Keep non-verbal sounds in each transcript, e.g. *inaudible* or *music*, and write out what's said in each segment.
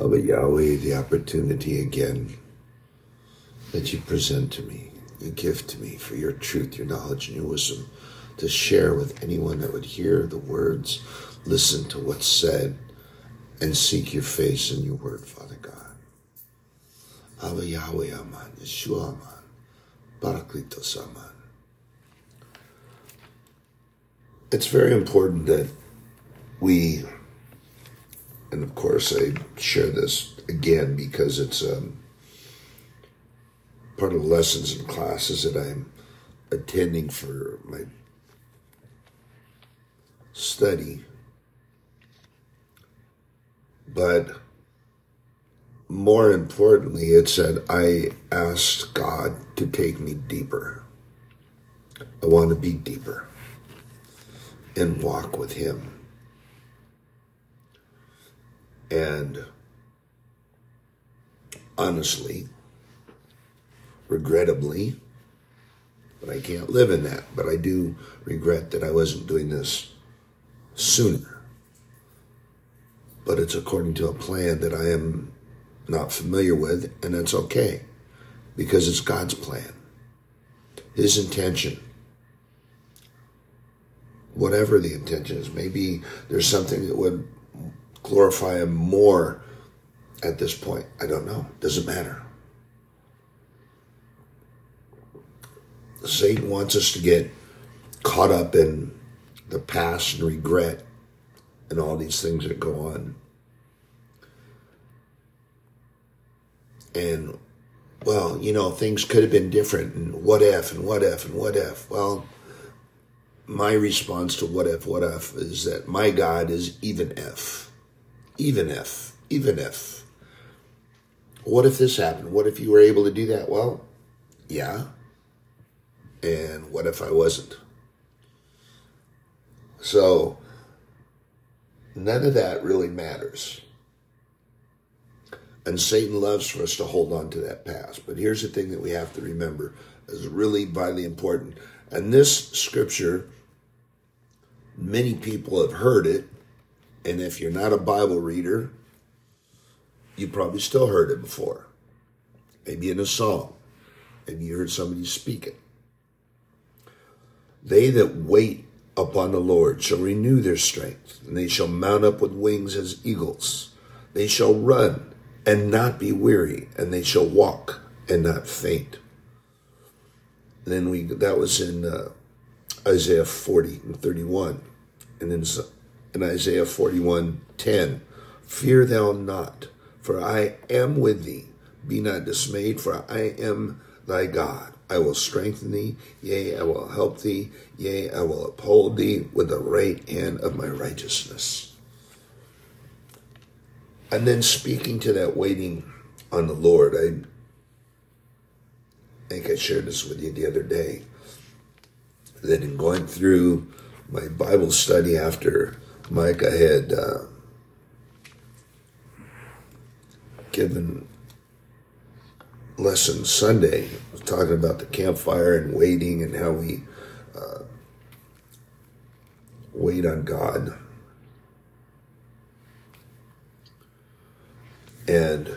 Oh, Yahweh, the opportunity again that you present to me, you give to me for your truth, your knowledge, and your wisdom to share with anyone that would hear the words, listen to what's said, and seek your face and your word, Father God. Abba Yahweh Aman, Yeshua Aman, Parakletos Aman. It's very important that we, and of course I share this again because it's um, part of the lessons and classes that I'm attending for my study. But more importantly, it said, I asked God to take me deeper. I want to be deeper and walk with Him. And honestly, regrettably, but I can't live in that. But I do regret that I wasn't doing this sooner. But it's according to a plan that I am not familiar with, and that's okay because it's God's plan, His intention. Whatever the intention is, maybe there's something that would glorify Him more at this point. I don't know. Doesn't matter. Satan wants us to get caught up in the past and regret and all these things that go on. And, well, you know, things could have been different, and what if, and what if, and what if. Well, my response to what if, what if is that my God is even if. Even if. Even if. What if this happened? What if you were able to do that? Well, yeah. And what if I wasn't? So, none of that really matters. And Satan loves for us to hold on to that past. But here's the thing that we have to remember is really vitally important. And this scripture, many people have heard it. And if you're not a Bible reader, you probably still heard it before. Maybe in a song. Maybe you heard somebody speak it. They that wait upon the Lord shall renew their strength, and they shall mount up with wings as eagles. They shall run and not be weary, and they shall walk and not faint. And then we that was in uh, Isaiah 40 and 31. And then in Isaiah 41 10, fear thou not, for I am with thee. Be not dismayed, for I am thy God. I will strengthen thee, yea, I will help thee, yea, I will uphold thee with the right hand of my righteousness. And then speaking to that waiting on the Lord, I think I shared this with you the other day. That in going through my Bible study after Micah had uh, given lesson Sunday, I was talking about the campfire and waiting and how we uh, wait on God. And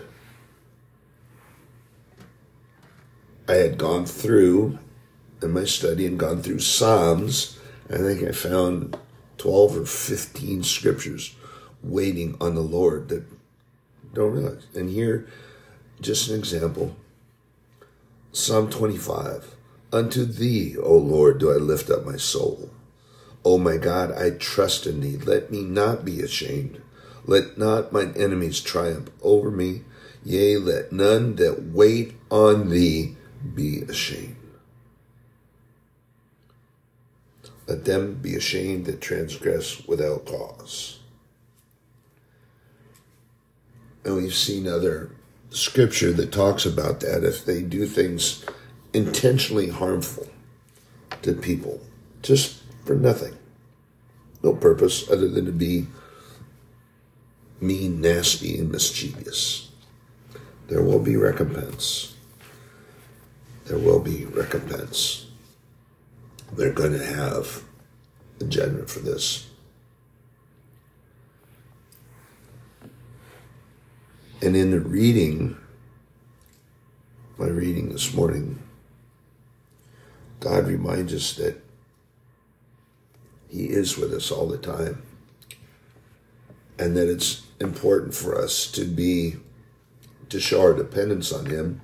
I had gone through in my study and gone through Psalms. I think I found 12 or 15 scriptures waiting on the Lord that don't realize. And here, just an example Psalm 25 Unto thee, O Lord, do I lift up my soul. O my God, I trust in thee. Let me not be ashamed. Let not mine enemies triumph over me. Yea, let none that wait on thee be ashamed. Let them be ashamed that transgress without cause. And we've seen other scripture that talks about that if they do things intentionally harmful to people, just for nothing. No purpose other than to be mean, nasty, and mischievous. There will be recompense. There will be recompense. They're going to have a judgment for this. And in the reading, my reading this morning, God reminds us that He is with us all the time. And that it's important for us to be, to show our dependence on Him.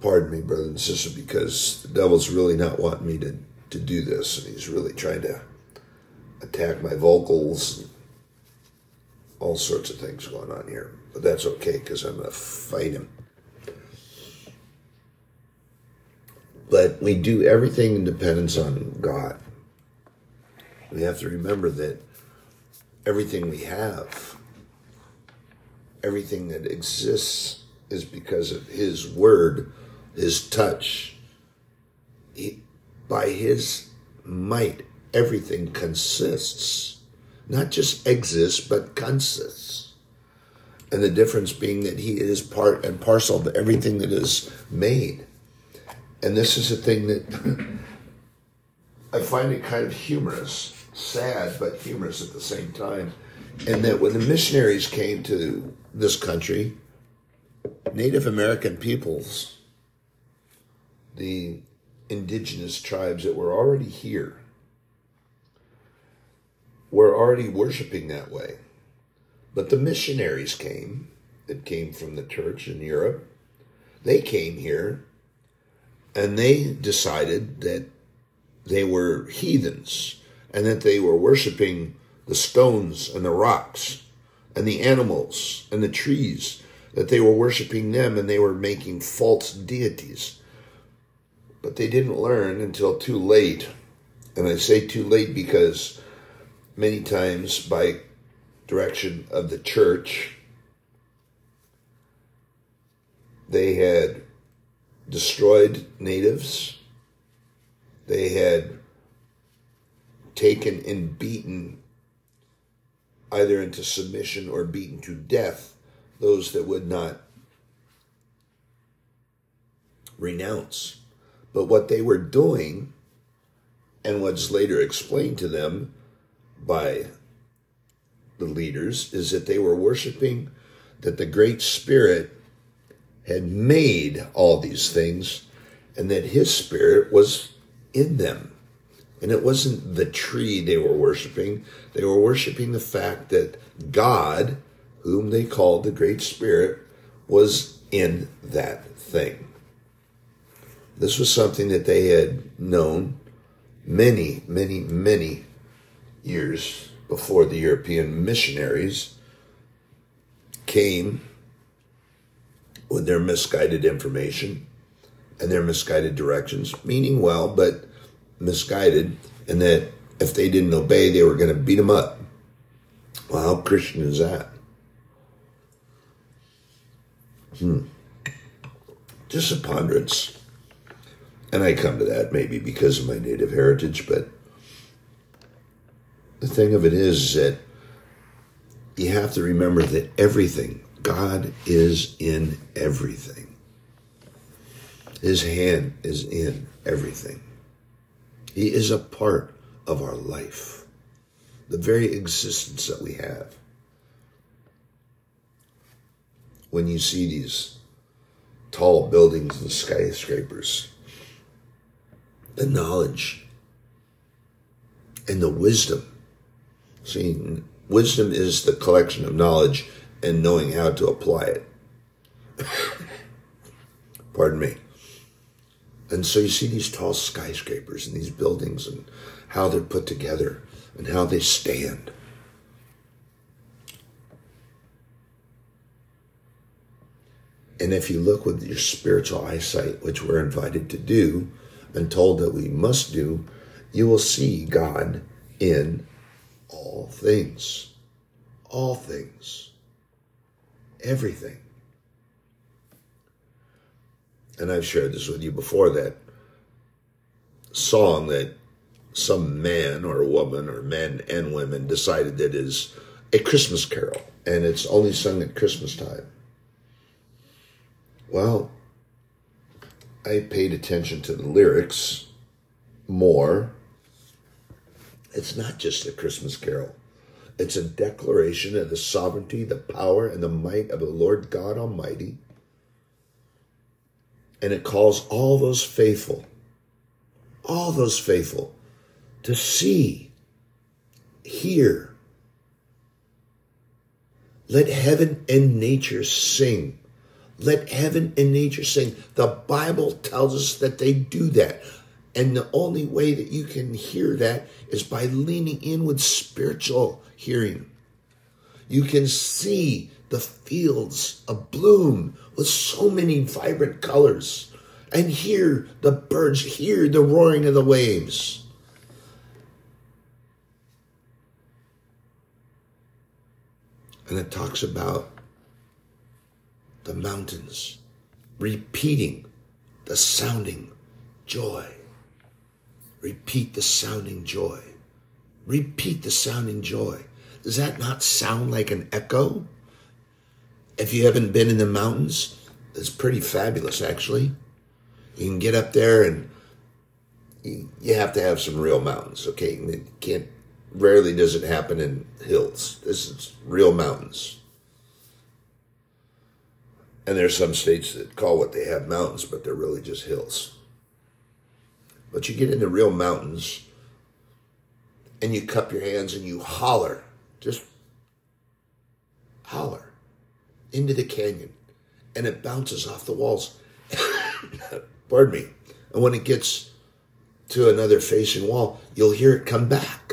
Pardon me, brother and sister, because the devil's really not wanting me to, to do this. And he's really trying to attack my vocals, and all sorts of things going on here. But that's okay because I'm going to fight him. But we do everything in dependence on God. We have to remember that everything we have, everything that exists, is because of His Word, His touch. He, by His might, everything consists. Not just exists, but consists. And the difference being that He is part and parcel of everything that is made. And this is a thing that *laughs* I find it kind of humorous, sad, but humorous at the same time. And that when the missionaries came to this country, Native American peoples, the indigenous tribes that were already here, were already worshiping that way. But the missionaries came, that came from the church in Europe, they came here and they decided that they were heathens and that they were worshiping the stones and the rocks and the animals and the trees, that they were worshiping them and they were making false deities. But they didn't learn until too late. And I say too late because many times by direction of the church, they had destroyed natives. They had taken and beaten either into submission or beaten to death those that would not renounce. But what they were doing, and what's later explained to them by the leaders, is that they were worshiping that the Great Spirit had made all these things and that his spirit was in them. And it wasn't the tree they were worshiping, they were worshiping the fact that God, whom they called the Great Spirit, was in that thing. This was something that they had known many, many, many years before the European missionaries came with their misguided information and their misguided directions, meaning well, but misguided, and that if they didn't obey, they were going to beat them up. Well, how Christian is that? Hmm. Just a ponderance. And I come to that maybe because of my native heritage, but the thing of it is that you have to remember that everything God is in everything. His hand is in everything. He is a part of our life, the very existence that we have. When you see these tall buildings and skyscrapers, the knowledge and the wisdom. See, wisdom is the collection of knowledge and knowing how to apply it. *laughs* Pardon me. And so you see these tall skyscrapers and these buildings and how they're put together and how they stand. And if you look with your spiritual eyesight, which we're invited to do and told that we must do, you will see God in all things. All things everything. And I've shared this with you before that song that some man or woman or men and women decided that is a Christmas carol and it's only sung at Christmas time. Well, I paid attention to the lyrics more. It's not just a Christmas carol. It's a declaration of the sovereignty, the power, and the might of the Lord God Almighty. And it calls all those faithful, all those faithful, to see, hear. Let heaven and nature sing. Let heaven and nature sing. The Bible tells us that they do that. And the only way that you can hear that is by leaning in with spiritual hearing. You can see the fields abloom with so many vibrant colors and hear the birds, hear the roaring of the waves. And it talks about the mountains repeating the sounding joy. Repeat the sounding joy. Repeat the sounding joy. Does that not sound like an echo? If you haven't been in the mountains, it's pretty fabulous, actually. You can get up there and you have to have some real mountains, okay? It can't, rarely does it happen in hills. This is real mountains. And there's some states that call what they have mountains, but they're really just hills. But you get into real mountains and you cup your hands and you holler, just holler into the canyon and it bounces off the walls. *coughs* Pardon me. And when it gets to another facing wall, you'll hear it come back.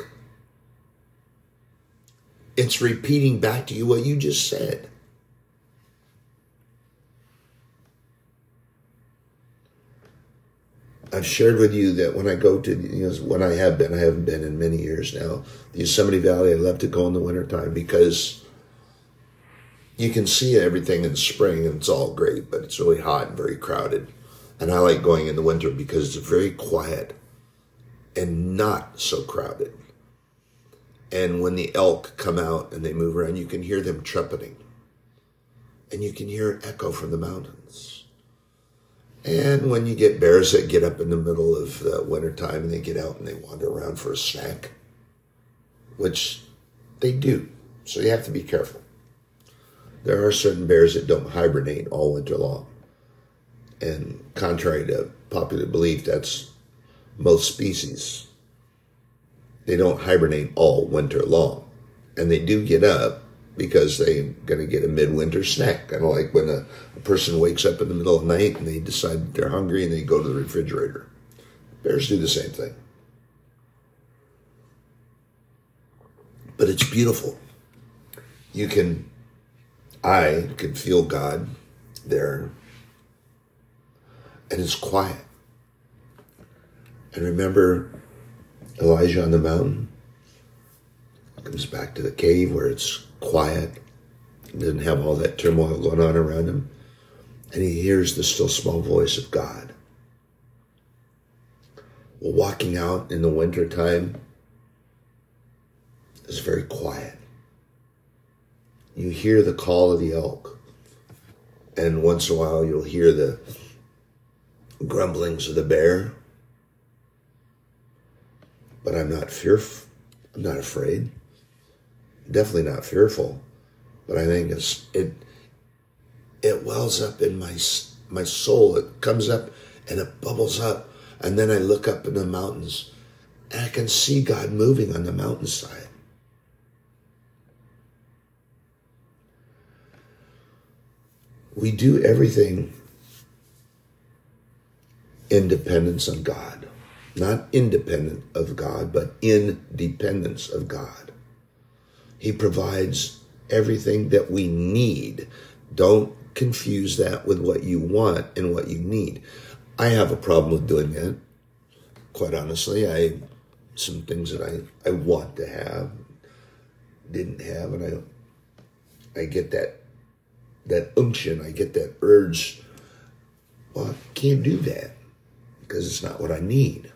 It's repeating back to you what you just said. I've shared with you that when I go to, you know, when I have been, I haven't been in many years now, the Yosemite Valley, I love to go in the wintertime because you can see everything in spring and it's all great, but it's really hot and very crowded. And I like going in the winter because it's very quiet and not so crowded. And when the elk come out and they move around, you can hear them trumpeting. And you can hear an echo from the mountains and when you get bears that get up in the middle of the wintertime and they get out and they wander around for a snack, which they do. So you have to be careful. There are certain bears that don't hibernate all winter long. And contrary to popular belief, that's most species. They don't hibernate all winter long. And they do get up because they're going to get a midwinter snack. Kind of like when a, a, person wakes up in the middle of the night and they decide they're hungry and they go to the refrigerator. Bears do the same thing. But it's beautiful. You can, I can feel God there, and it's quiet. And remember Elijah on the mountain? Comes back to the cave where it's quiet, doesn't have all that turmoil going on around him, and he hears the still small voice of God. Well, walking out in the winter time is very quiet. You hear the call of the elk, and once in a while you'll hear the grumblings of the bear. But I'm not fearful. I'm not afraid definitely not fearful, but I think it's it it wells up in my my soul. It comes up and it bubbles up, and then I look up in the mountains, and I can see God moving on the mountainside. We do everything in dependence on God. Not independent of God, but in dependence of God. He provides everything that we need. Don't confuse that with what you want and what you need. I have a problem with doing that. Quite honestly, I some things that I, I want to have didn't have and I I get that that unction, I get that urge. Well, I can't do that because it's not what I need.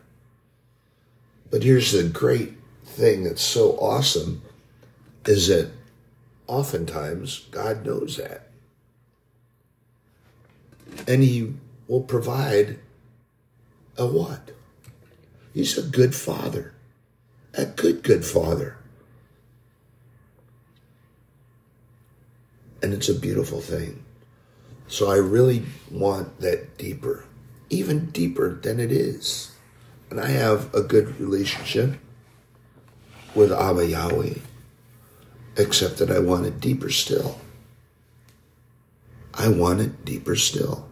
But here's the great thing that's so awesome is that oftentimes God knows that. And He will provide a what? He's a good father, a good, good father. And it's a beautiful thing. So I really want that deeper, even deeper than it is. And I have a good relationship with Abba Yahweh, except that I want it deeper still. I want it deeper still.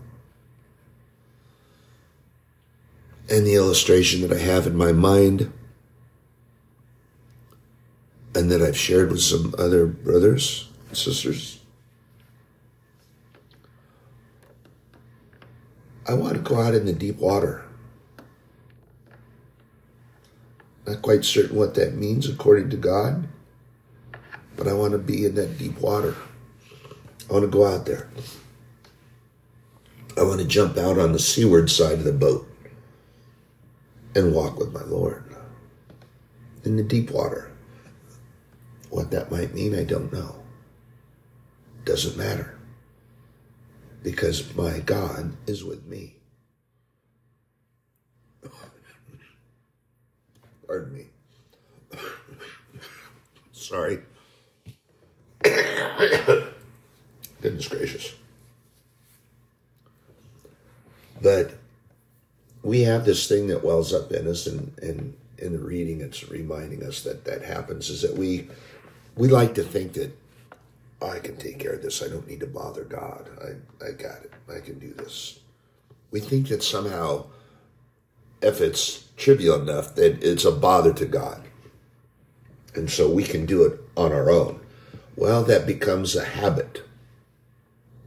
And the illustration that I have in my mind and that I've shared with some other brothers and sisters. I want to go out in the deep water. Not quite certain what that means according to God, but I want to be in that deep water. I want to go out there. I want to jump out on the seaward side of the boat and walk with my Lord in the deep water. What that might mean, I don't know. Doesn't matter. Because my God is with me. *laughs* Pardon me. *laughs* Sorry. *coughs* Goodness gracious. But we have this thing that wells up in us, and, and in the reading, it's reminding us that that happens is that we we like to think that oh, I can take care of this. I don't need to bother God. I, I got it. I can do this. We think that somehow, if it's trivial enough, that it's a bother to God. And so we can do it on our own. Well, that becomes a habit.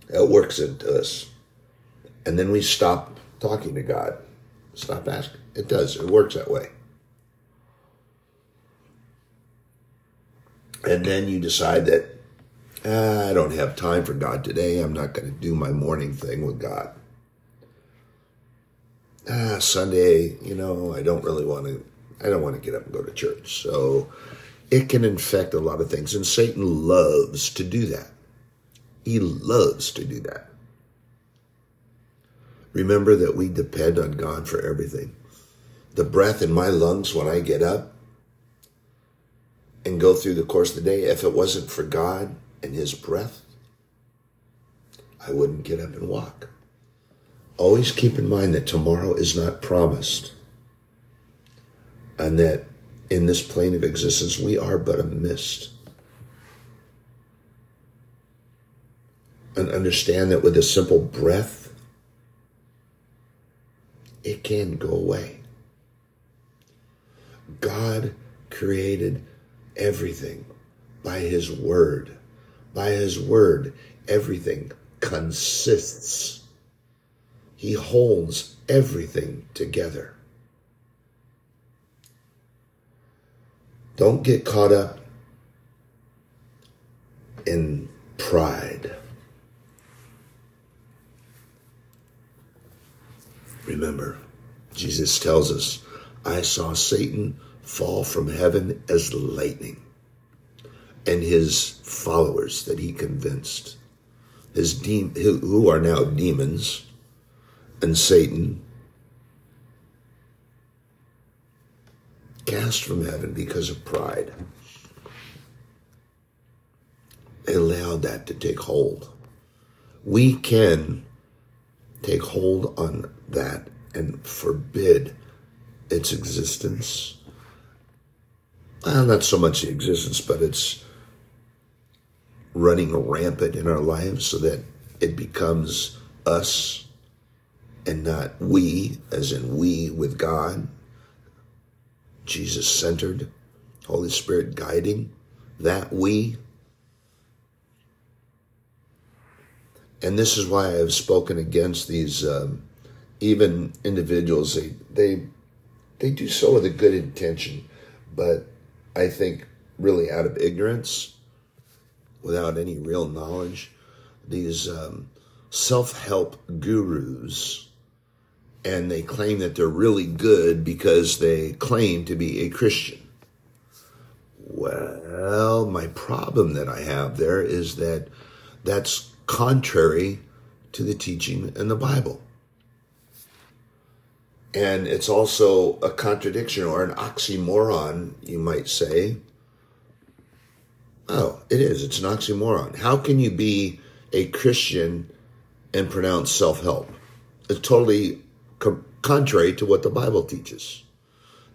It works into us. And then we stop talking to God. Stop asking. It does. It works that way. and then you decide that ah, I don't have time for God today. I'm not going to do my morning thing with God. Ah, Sunday, you know, I don't really want to. I don't want to get up and go to church. So it can infect a lot of things, and Satan loves to do that. He loves to do that. Remember that we depend on God for everything. The breath in my lungs when I get up and go through the course of the day, if it wasn't for God and His breath, I wouldn't get up and walk. Always keep in mind that tomorrow is not promised and that in this plane of existence we are but a mist. And understand that with a simple breath, it can go away. God created everything by his word. By his word, everything consists. He holds everything together. Don't get caught up in pride. Remember, Jesus tells us, I saw Satan fall from heaven as lightning. And his followers that he convinced, his de- who are now demons, and Satan, cast from heaven because of pride. They allowed that to take hold. We can take hold on that and forbid its existence well, not so much the existence, but it's running rampant in our lives so that it becomes us and not we, as in we with God, Jesus centered, Holy Spirit guiding that we. And this is why I have spoken against these, um, even individuals. They they they do so with a good intention, but I think, really out of ignorance, without any real knowledge, these um, self help gurus, and they claim that they're really good because they claim to be a Christian. Well, my problem that I have there is that that's contrary to the teaching in the Bible. And it's also a contradiction or an oxymoron, you might say. Oh, it is. It's an oxymoron. How can you be a Christian and pronounce self help? It's totally co- contrary to what the Bible teaches.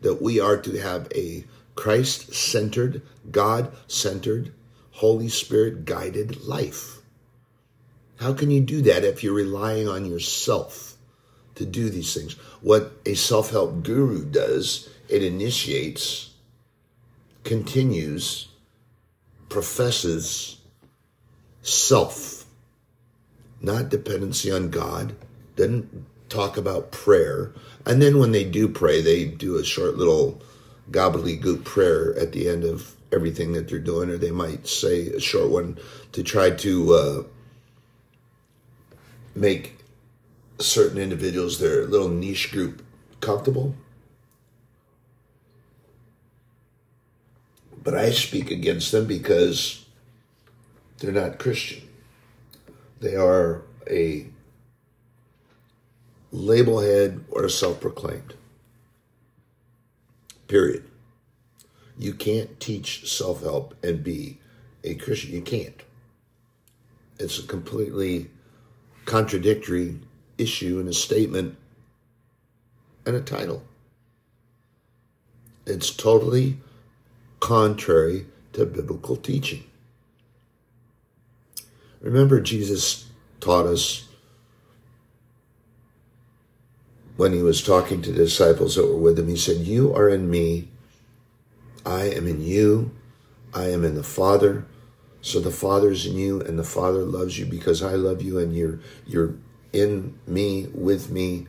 That we are to have a Christ centered, God centered, Holy Spirit guided life. How can you do that if you're relying on yourself to do these things? What a self help guru does, it initiates, continues, professes self, not dependency on God, doesn't talk about prayer. And then when they do pray, they do a short little gobbledygook prayer at the end of everything that they're doing, or they might say a short one to try to uh, make certain individuals, their little niche group, comfortable. But I speak against them because they're not Christian. They are a label head or self proclaimed. Period. You can't teach self help and be a Christian. You can't. It's a completely contradictory issue and a statement and a title. It's totally contrary to biblical teaching. Remember, Jesus taught us when he was talking to the disciples that were with him, he said, You are in me, I am in you, I am in the Father. So the Father's in you, and the Father loves you because I love you, and you're you're in me, with me.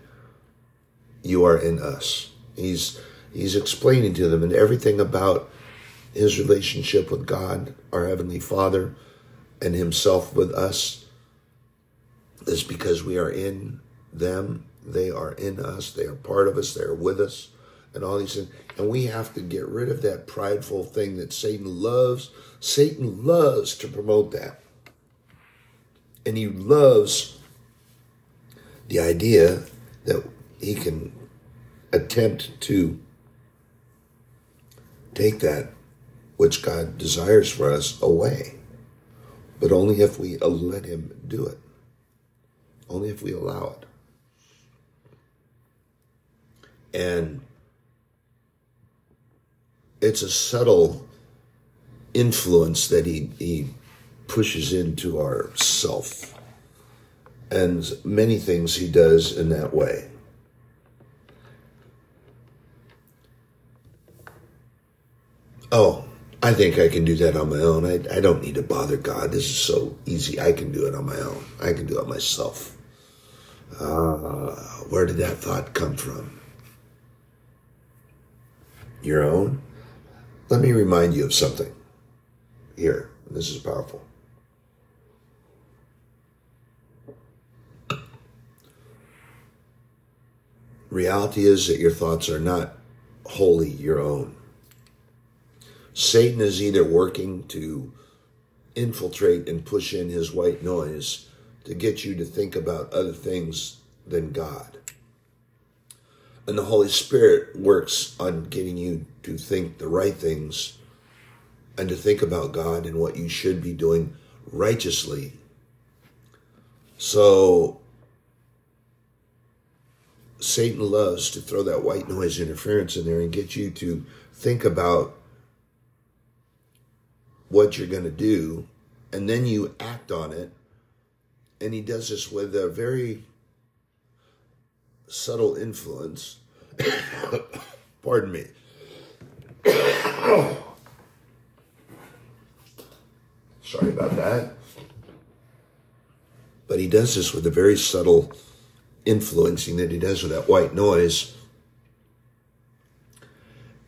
You are in us. He's he's explaining to them and everything about his relationship with God, our Heavenly Father, and himself with us is because we are in them. They are in us. They are part of us. They are with us. And all these things. And we have to get rid of that prideful thing that Satan loves. Satan loves to promote that. And he loves the idea that he can attempt to take that which God desires for us away. But only if we let him do it. Only if we allow it. And it's a subtle influence that he, he pushes into our self. And many things he does in that way. Oh, I think I can do that on my own. I, I don't need to bother God. This is so easy. I can do it on my own. I can do it myself. Uh, where did that thought come from? Your own? Let me remind you of something. Here, this is powerful. Reality is that your thoughts are not wholly your own. Satan is either working to infiltrate and push in his white noise to get you to think about other things than God. And the Holy Spirit works on getting you to think the right things and to think about God and what you should be doing righteously. So Satan loves to throw that white noise interference in there and get you to think about what you're going to do and then you act on it. And he does this with a very subtle influence. *coughs* Pardon me. *coughs* Sorry about that. But he does this with a very subtle influencing that he does with that white noise.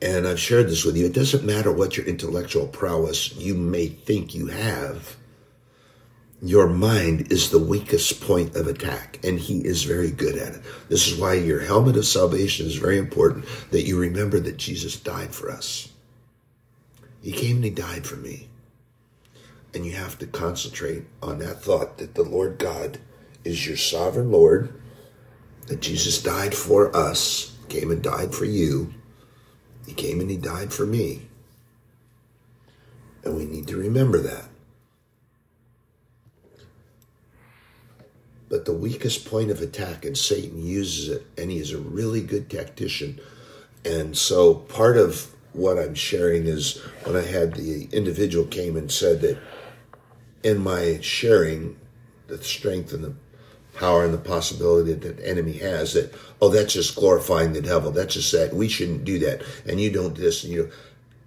And I've shared this with you. It doesn't matter what your intellectual prowess you may think you have your mind is the weakest point of attack, and he is very good at it. This is why your helmet of salvation is very important that you remember that Jesus died for us. He came and he died for me. And you have to concentrate on that thought that the Lord God is your sovereign Lord, that Jesus died for us, came and died for you. He came and he died for me. And we need to remember that. But the weakest point of attack, and Satan uses it, and he is a really good tactician. And so part of what I'm sharing is when I had the individual came and said that in my sharing the strength and the power and the possibility that the enemy has that oh that's just glorifying the devil that's just that we shouldn't do that and you don't this and you know.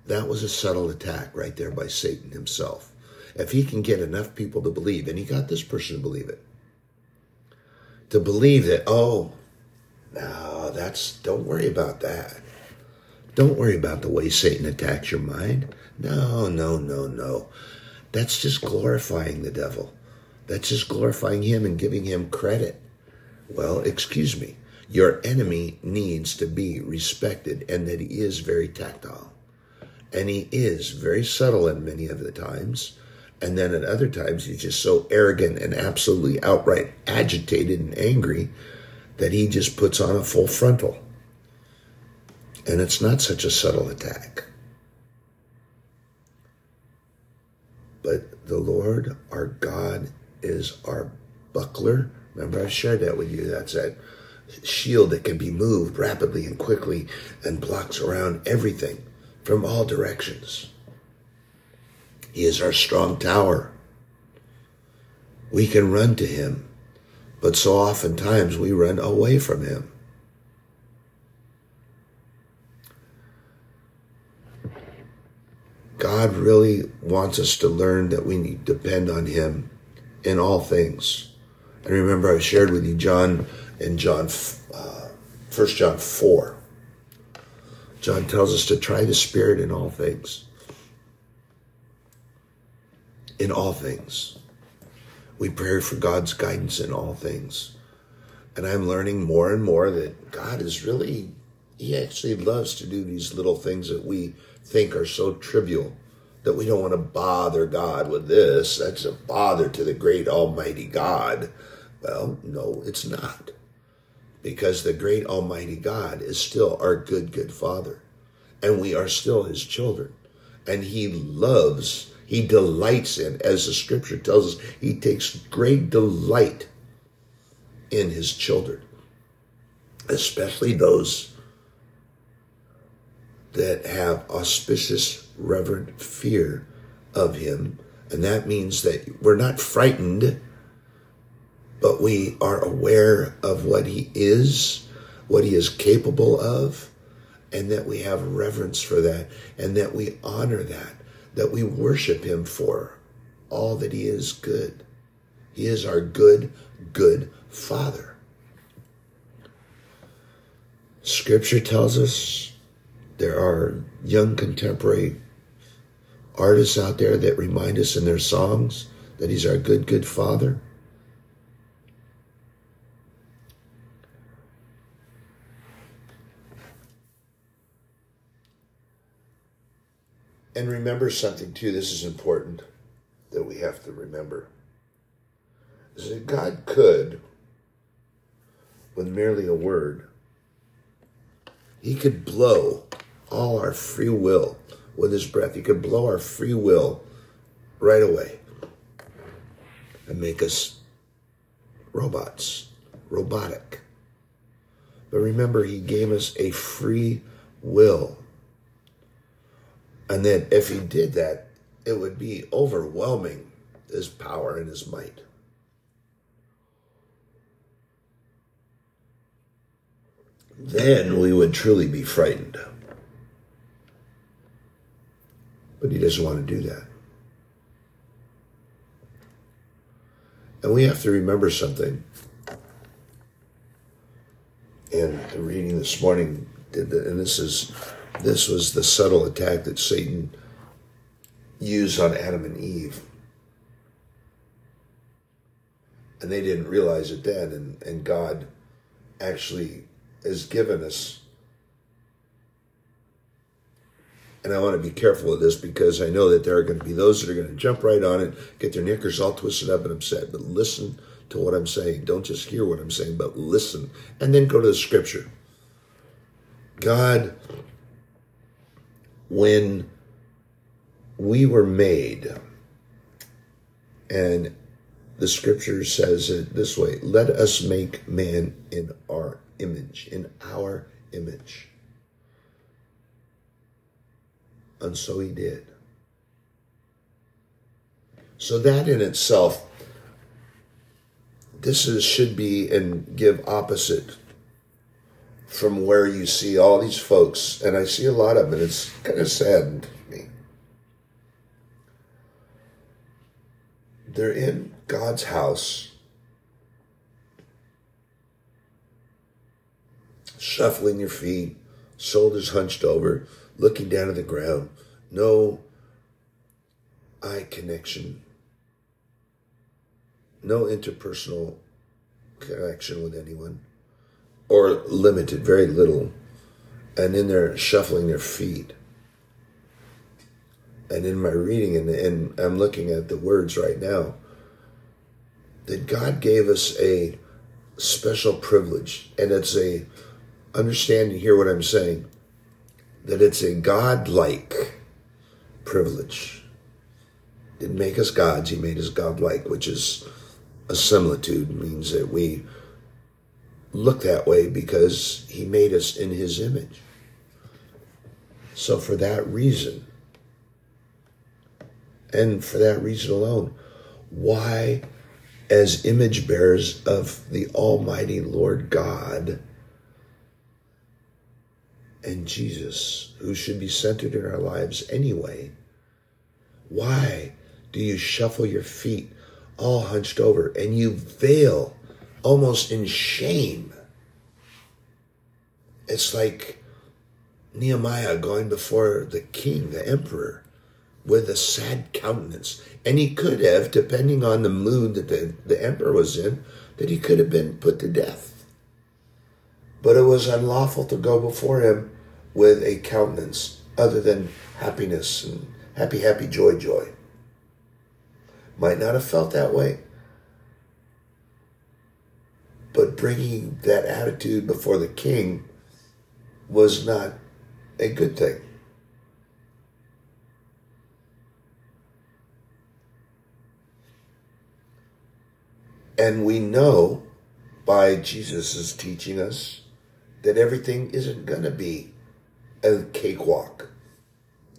that was a subtle attack right there by satan himself if he can get enough people to believe and he got this person to believe it to believe that oh no that's don't worry about that don't worry about the way satan attacks your mind no no no no that's just glorifying the devil that's just glorifying him and giving him credit. Well, excuse me. Your enemy needs to be respected and that he is very tactile. And he is very subtle in many of the times. And then at other times, he's just so arrogant and absolutely outright agitated and angry that he just puts on a full frontal. And it's not such a subtle attack. But the Lord our God is our buckler. Remember, I've shared that with you. That's that shield that can be moved rapidly and quickly and blocks around everything from all directions. He is our strong tower. We can run to him, but so oftentimes we run away from him. God really wants us to learn that we need to depend on him in all things. And remember, I shared with you John in John, uh, 1 John 4. John tells us to try the Spirit in all things. In all things. We pray for God's guidance in all things. And I'm learning more and more that God is really, He actually loves to do these little things that we think are so trivial that we don't want to bother God with this. That's a bother to the great Almighty God. Well, no, it's not. Because the great Almighty God is still our good, good Father. And we are still His children. And He loves, He delights in, as the scripture tells us, He takes great delight in His children, especially those that have auspicious reverent fear of him. And that means that we're not frightened, but we are aware of what he is, what he is capable of, and that we have reverence for that, and that we honor that, that we worship him for all that he is good. He is our good, good Father. Scripture tells us there are young contemporary artists out there that remind us in their songs that He's our good, good Father? And remember something too, this is important that we have to remember. Is that God could, with merely a word, He could blow all our free will with his breath. He could blow our free will right away and make us robots, robotic. But remember, he gave us a free will. And then if he did that, it would be overwhelming his power and his might. Then we would truly be frightened. But he doesn't want to do that. And we have to remember something. And the reading this morning did that, and this is this was the subtle attack that Satan used on Adam and Eve. And they didn't realize it then, and, and God actually has given us And I want to be careful of this because I know that there are going to be those that are going to jump right on it, get their knickers all twisted up and upset. But listen to what I'm saying. Don't just hear what I'm saying, but listen. And then go to the scripture. God, when we were made, and the scripture says it this way let us make man in our image, in our image. And so he did. So that in itself, this is, should be and give opposite from where you see all these folks, and I see a lot of them, and it's kind of saddened me. They're in God's house, shuffling your feet, shoulders hunched over, looking down at the ground, no eye connection, no interpersonal connection with anyone, or limited, very little, and in there shuffling their feet. And in my reading, and, and I'm looking at the words right now, that God gave us a special privilege, and it's a understanding. Hear what I'm saying? That it's a God-like privilege. Didn't make us gods; He made us God-like, which is a similitude. Means that we look that way because He made us in His image. So, for that reason, and for that reason alone, why as image bearers of the Almighty Lord God and Jesus, who should be centered in our lives anyway. Why do you shuffle your feet all hunched over and you veil almost in shame? It's like Nehemiah going before the king, the emperor, with a sad countenance. And he could have, depending on the mood that the, the emperor was in, that he could have been put to death. But it was unlawful to go before him with a countenance other than happiness and happy, happy, joy, joy. Might not have felt that way. Bringing that attitude before the king was not a good thing. And we know by Jesus' teaching us that everything isn't going to be a cakewalk,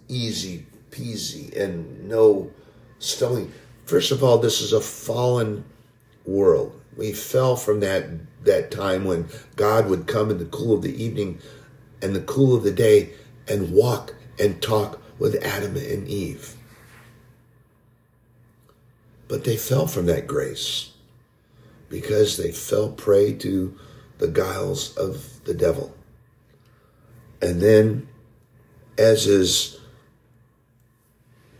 easy peasy, and no stumbling. First of all, this is a fallen world. We fell from that that time when God would come in the cool of the evening and the cool of the day and walk and talk with Adam and Eve. But they fell from that grace because they fell prey to the guiles of the devil. And then, as is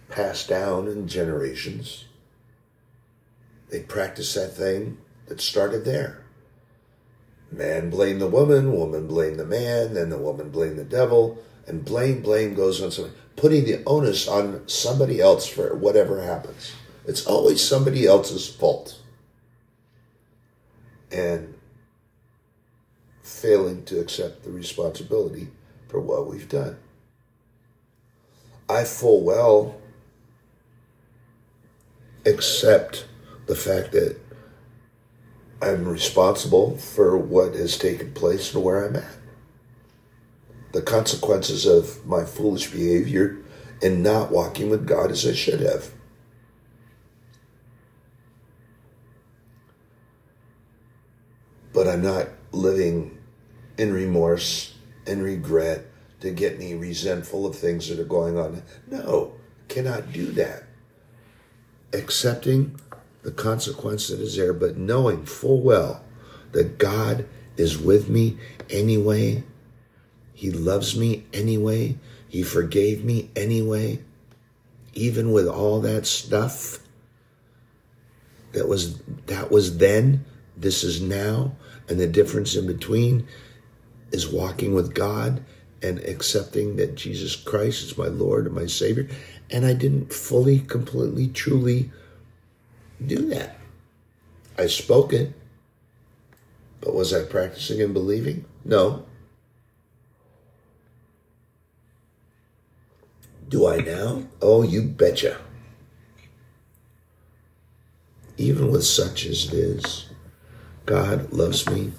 passed down in generations, they practice that thing that started there. Man blame the woman, woman blame the man, then the woman blame the devil, and blame, blame goes on somebody, putting the onus on somebody else for whatever happens. It's always somebody else's fault. And failing to accept the responsibility for what we've done. I full well accept the fact that I'm responsible for what has taken place and where I'm at. The consequences of my foolish behavior and not walking with God as I should have. But I'm not living in remorse and regret to get me resentful of things that are going on. No, cannot do that. Accepting the consequence that is there, but knowing full well that God is with me anyway. He loves me anyway. He forgave me anyway. Even with all that stuff that was that was then, this is now, and the difference in between is walking with God and accepting that Jesus Christ is my Lord and my Savior. And I didn't fully, completely, truly do that. I spoke it, but was I practicing and believing? No. Do I now? Oh, you betcha. Even with such as it is, God loves me,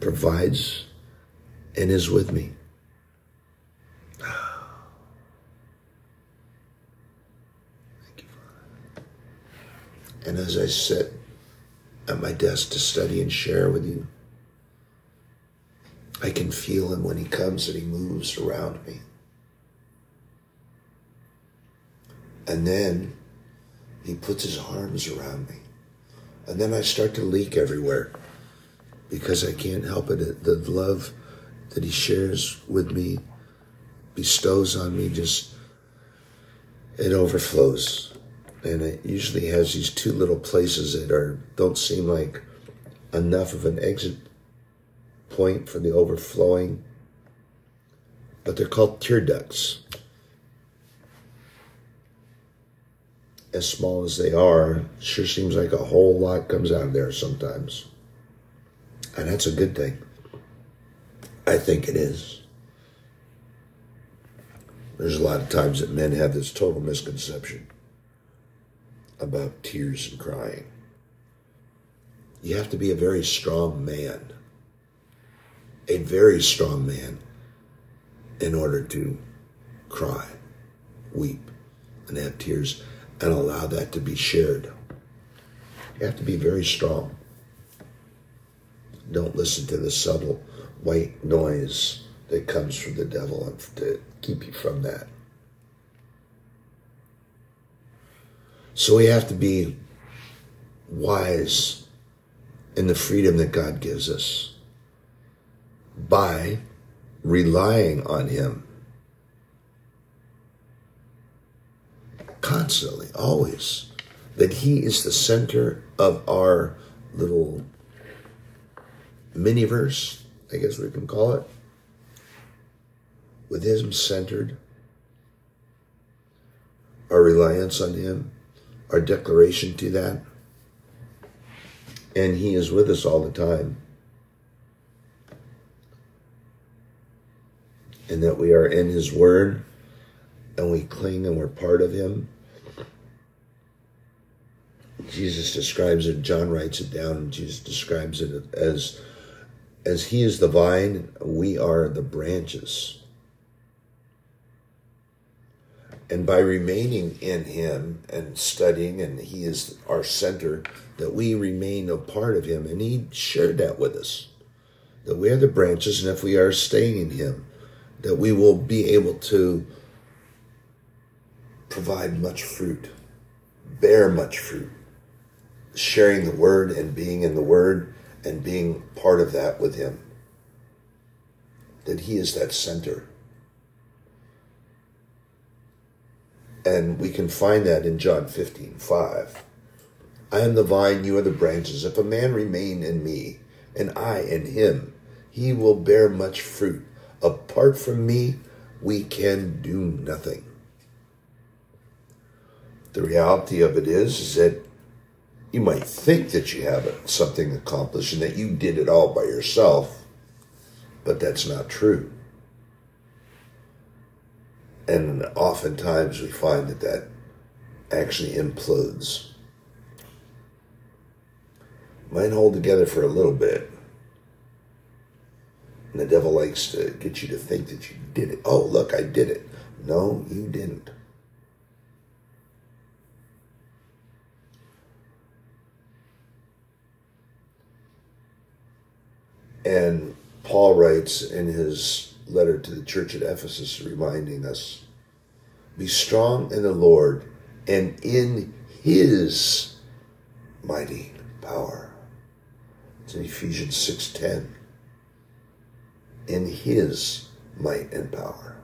provides, and is with me. And as I sit at my desk to study and share with you, I can feel him when he comes and he moves around me. And then he puts his arms around me. And then I start to leak everywhere because I can't help it. The love that he shares with me, bestows on me, just, it overflows and it usually has these two little places that are don't seem like enough of an exit point for the overflowing but they're called tear ducts. As small as they are sure seems like a whole lot comes out of there sometimes. And that's a good thing. I think it is. There's a lot of times that men have this total misconception about tears and crying. You have to be a very strong man, a very strong man, in order to cry, weep, and have tears and allow that to be shared. You have to be very strong. Don't listen to the subtle white noise that comes from the devil and to keep you from that. So we have to be wise in the freedom that God gives us by relying on Him constantly, always. That He is the center of our little miniverse, I guess we can call it, with Him centered, our reliance on Him our declaration to that. And He is with us all the time. And that we are in His Word and we cling and we're part of Him. Jesus describes it, John writes it down, and Jesus describes it as as he is the vine, we are the branches. And by remaining in Him and studying, and He is our center, that we remain a part of Him. And He shared that with us that we are the branches, and if we are staying in Him, that we will be able to provide much fruit, bear much fruit, sharing the Word and being in the Word and being part of that with Him. That He is that center And we can find that in John 15, 5. I am the vine, you are the branches. If a man remain in me, and I in him, he will bear much fruit. Apart from me, we can do nothing. The reality of it is, is that you might think that you have something accomplished and that you did it all by yourself, but that's not true. And oftentimes we find that that actually implodes. Might hold together for a little bit. And the devil likes to get you to think that you did it. Oh, look, I did it. No, you didn't. And Paul writes in his letter to the church at Ephesus reminding us be strong in the Lord and in his mighty power. It's in Ephesians 6:10. In his might and power.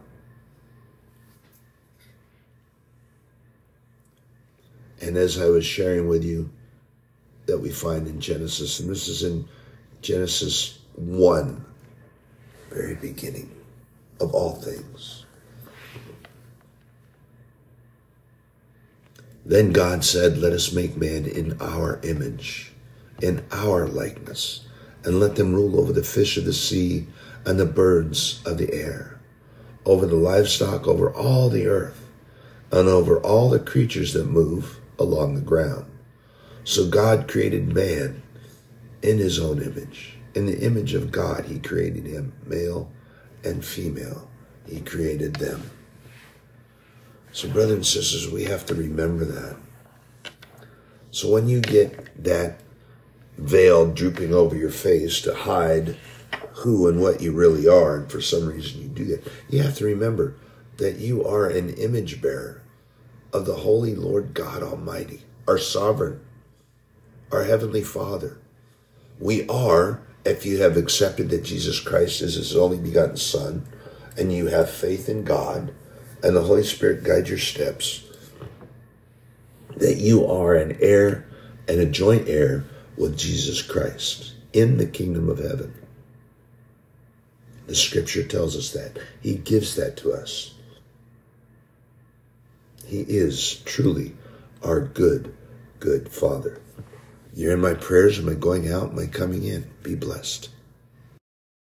And as I was sharing with you that we find in Genesis, and this is in Genesis 1, very beginning of all things. Then God said, Let us make man in our image, in our likeness, and let them rule over the fish of the sea and the birds of the air, over the livestock, over all the earth, and over all the creatures that move along the ground. So God created man in his own image. In the image of God, he created him, male and female. He created them. So, brothers and sisters, we have to remember that. So, when you get that veil drooping over your face to hide who and what you really are, and for some reason you do that, you have to remember that you are an image bearer of the Holy Lord God Almighty, our sovereign, our Heavenly Father. We are, if you have accepted that Jesus Christ is His only begotten Son, and you have faith in God, and the Holy Spirit guide your steps, that you are an heir and a joint heir with Jesus Christ in the kingdom of heaven. The scripture tells us that. He gives that to us. He is truly our good, good Father. You're in my prayers. I going out? I coming in? Be blessed.